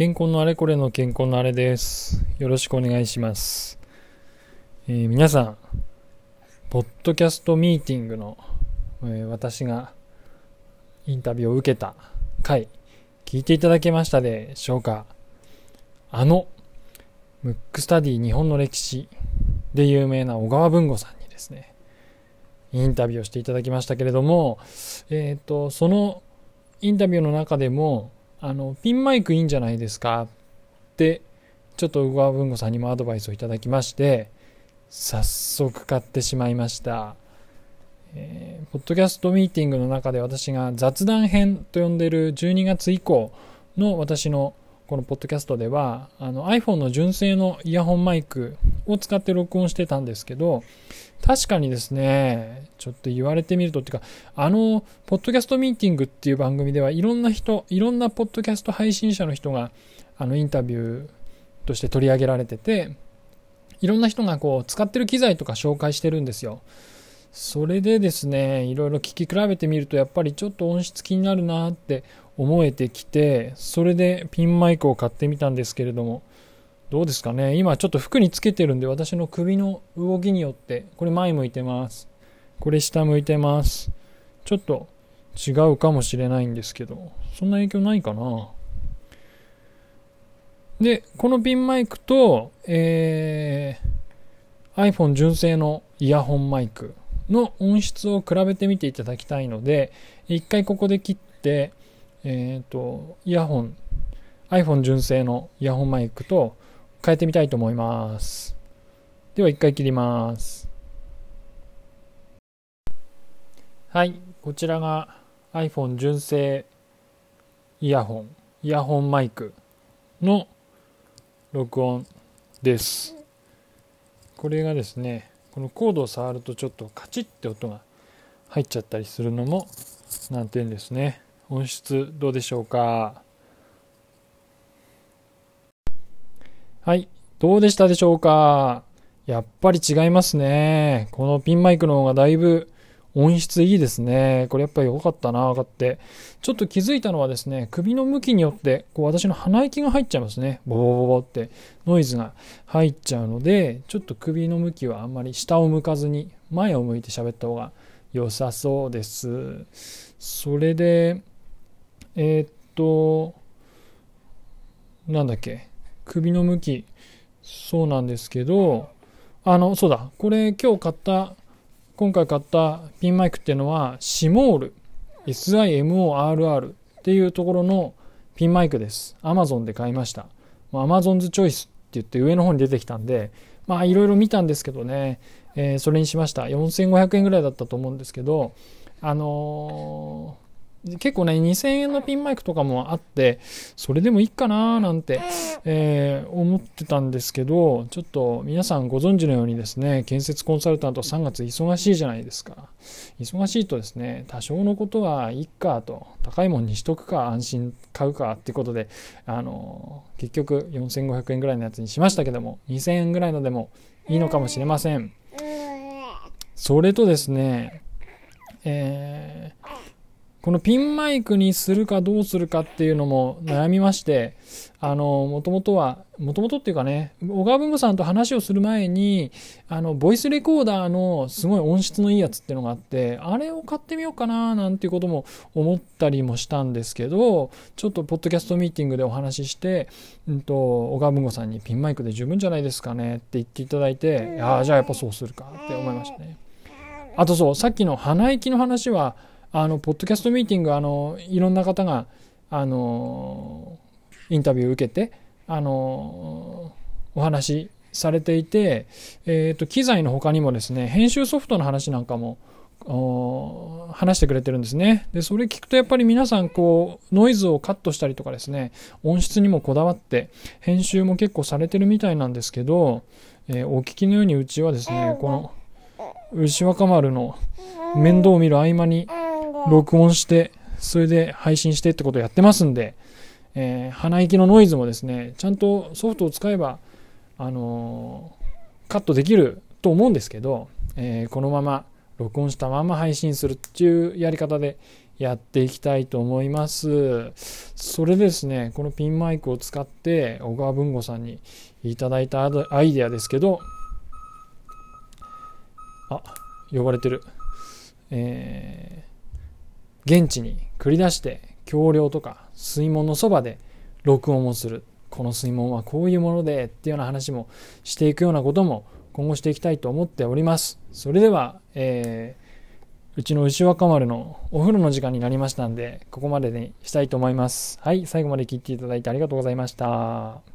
健康のあれこれの健康のあれです。よろしくお願いします。えー、皆さん、ポッドキャストミーティングの、えー、私がインタビューを受けた回、聞いていただけましたでしょうかあの、ムックスタディ日本の歴史で有名な小川文吾さんにですね、インタビューをしていただきましたけれども、えっ、ー、と、そのインタビューの中でも、あの、ピンマイクいいんじゃないですか？って、ちょっと小川文吾さんにもアドバイスをいただきまして、早速買ってしまいました。えー、ポッドキャストミーティングの中で私が雑談編と呼んでいる12月以降の私のこのポッドキャストではあの iPhone の純正のイヤホンマイクを使って録音してたんですけど確かにですねちょっと言われてみるとっていうかあのポッドキャストミーティングっていう番組ではいろんな人いろんなポッドキャスト配信者の人があのインタビューとして取り上げられてていろんな人がこう使ってる機材とか紹介してるんですよ。それでですねいろいろ聞き比べてみるとやっぱりちょっと音質気になるなって思えてきてそれでピンマイクを買ってみたんですけれどもどうですかね？今ちょっと服につけてるんで私の首の動きによってこれ前向いてます。これ下向いてます。ちょっと違うかもしれないんですけどそんな影響ないかな？でこのピンマイクと、えー、iPhone 純正のイヤホンマイクの音質を比べてみていただきたいので一回ここで切ってえっ、ー、と、イヤホン、iPhone 純正のイヤホンマイクと変えてみたいと思います。では一回切ります。はい、こちらが iPhone 純正イヤホン、イヤホンマイクの録音です。これがですね、このコードを触るとちょっとカチッって音が入っちゃったりするのも難点ですね。音質どうでしょうか？はいどうでしたでしょうか？やっぱり違いますねこのピンマイクの方がだいぶ音質いいですね。これやっぱり良かったな、分かって。ちょっと気づいたのはですね、首の向きによって、こう私の鼻息が入っちゃいますね。ボボボボってノイズが入っちゃうので、ちょっと首の向きはあんまり下を向かずに、前を向いて喋った方が良さそうです。それで、えー、っと、なんだっけ、首の向き、そうなんですけど、あの、そうだ、これ今日買った、今回買ったピンマイクっていうのは、シモール、SIMORR っていうところのピンマイクです。Amazon で買いました。Amazon's Choice って言って上の方に出てきたんで、まあいろいろ見たんですけどね、えー、それにしました。4500円ぐらいだったと思うんですけど、あの結構ね、2000円のピンマイクとかもあって、それでもいいかななんて、えー、思ってたんですけど、ちょっと皆さんご存知のようにですね、建設コンサルタント3月忙しいじゃないですか。忙しいとですね、多少のことはいいかと、高いもんにしとくか、安心買うかってことで、あの、結局4500円ぐらいのやつにしましたけども、2000円ぐらいのでもいいのかもしれません。それとですね、えーこのピンマイクにするかどうするかっていうのも悩みまして、あの、もともとは、もともとっていうかね、小川文吾さんと話をする前に、あの、ボイスレコーダーのすごい音質のいいやつっていうのがあって、あれを買ってみようかななんていうことも思ったりもしたんですけど、ちょっとポッドキャストミーティングでお話しして、うんと、小川文吾さんにピンマイクで十分じゃないですかねって言っていただいて、ああ、じゃあやっぱそうするかって思いましたね。あとそう、さっきの鼻息の話は、あのポッドキャストミーティングあのいろんな方があのインタビューを受けてあのお話しされていて、えーと、機材の他にもですね編集ソフトの話なんかも話してくれてるんですね。で、それ聞くとやっぱり皆さんこうノイズをカットしたりとかですね、音質にもこだわって編集も結構されてるみたいなんですけど、えー、お聞きのようにうちはですね、この牛若丸の面倒を見る合間に録音して、それで配信してってことをやってますんで、えー、鼻息のノイズもですね、ちゃんとソフトを使えば、あのー、カットできると思うんですけど、えー、このまま録音したまま配信するっていうやり方でやっていきたいと思います。それですね、このピンマイクを使って小川文吾さんにいただいたアイデアですけど、あ、呼ばれてる。えー、現地に繰り出して橋梁とか水門のそばで録音をする。この水門はこういうものでっていうような話もしていくようなことも今後していきたいと思っております。それでは、えーうちの牛若丸のお風呂の時間になりましたんで、ここまでにしたいと思います。はい、最後まで聞いていただいてありがとうございました。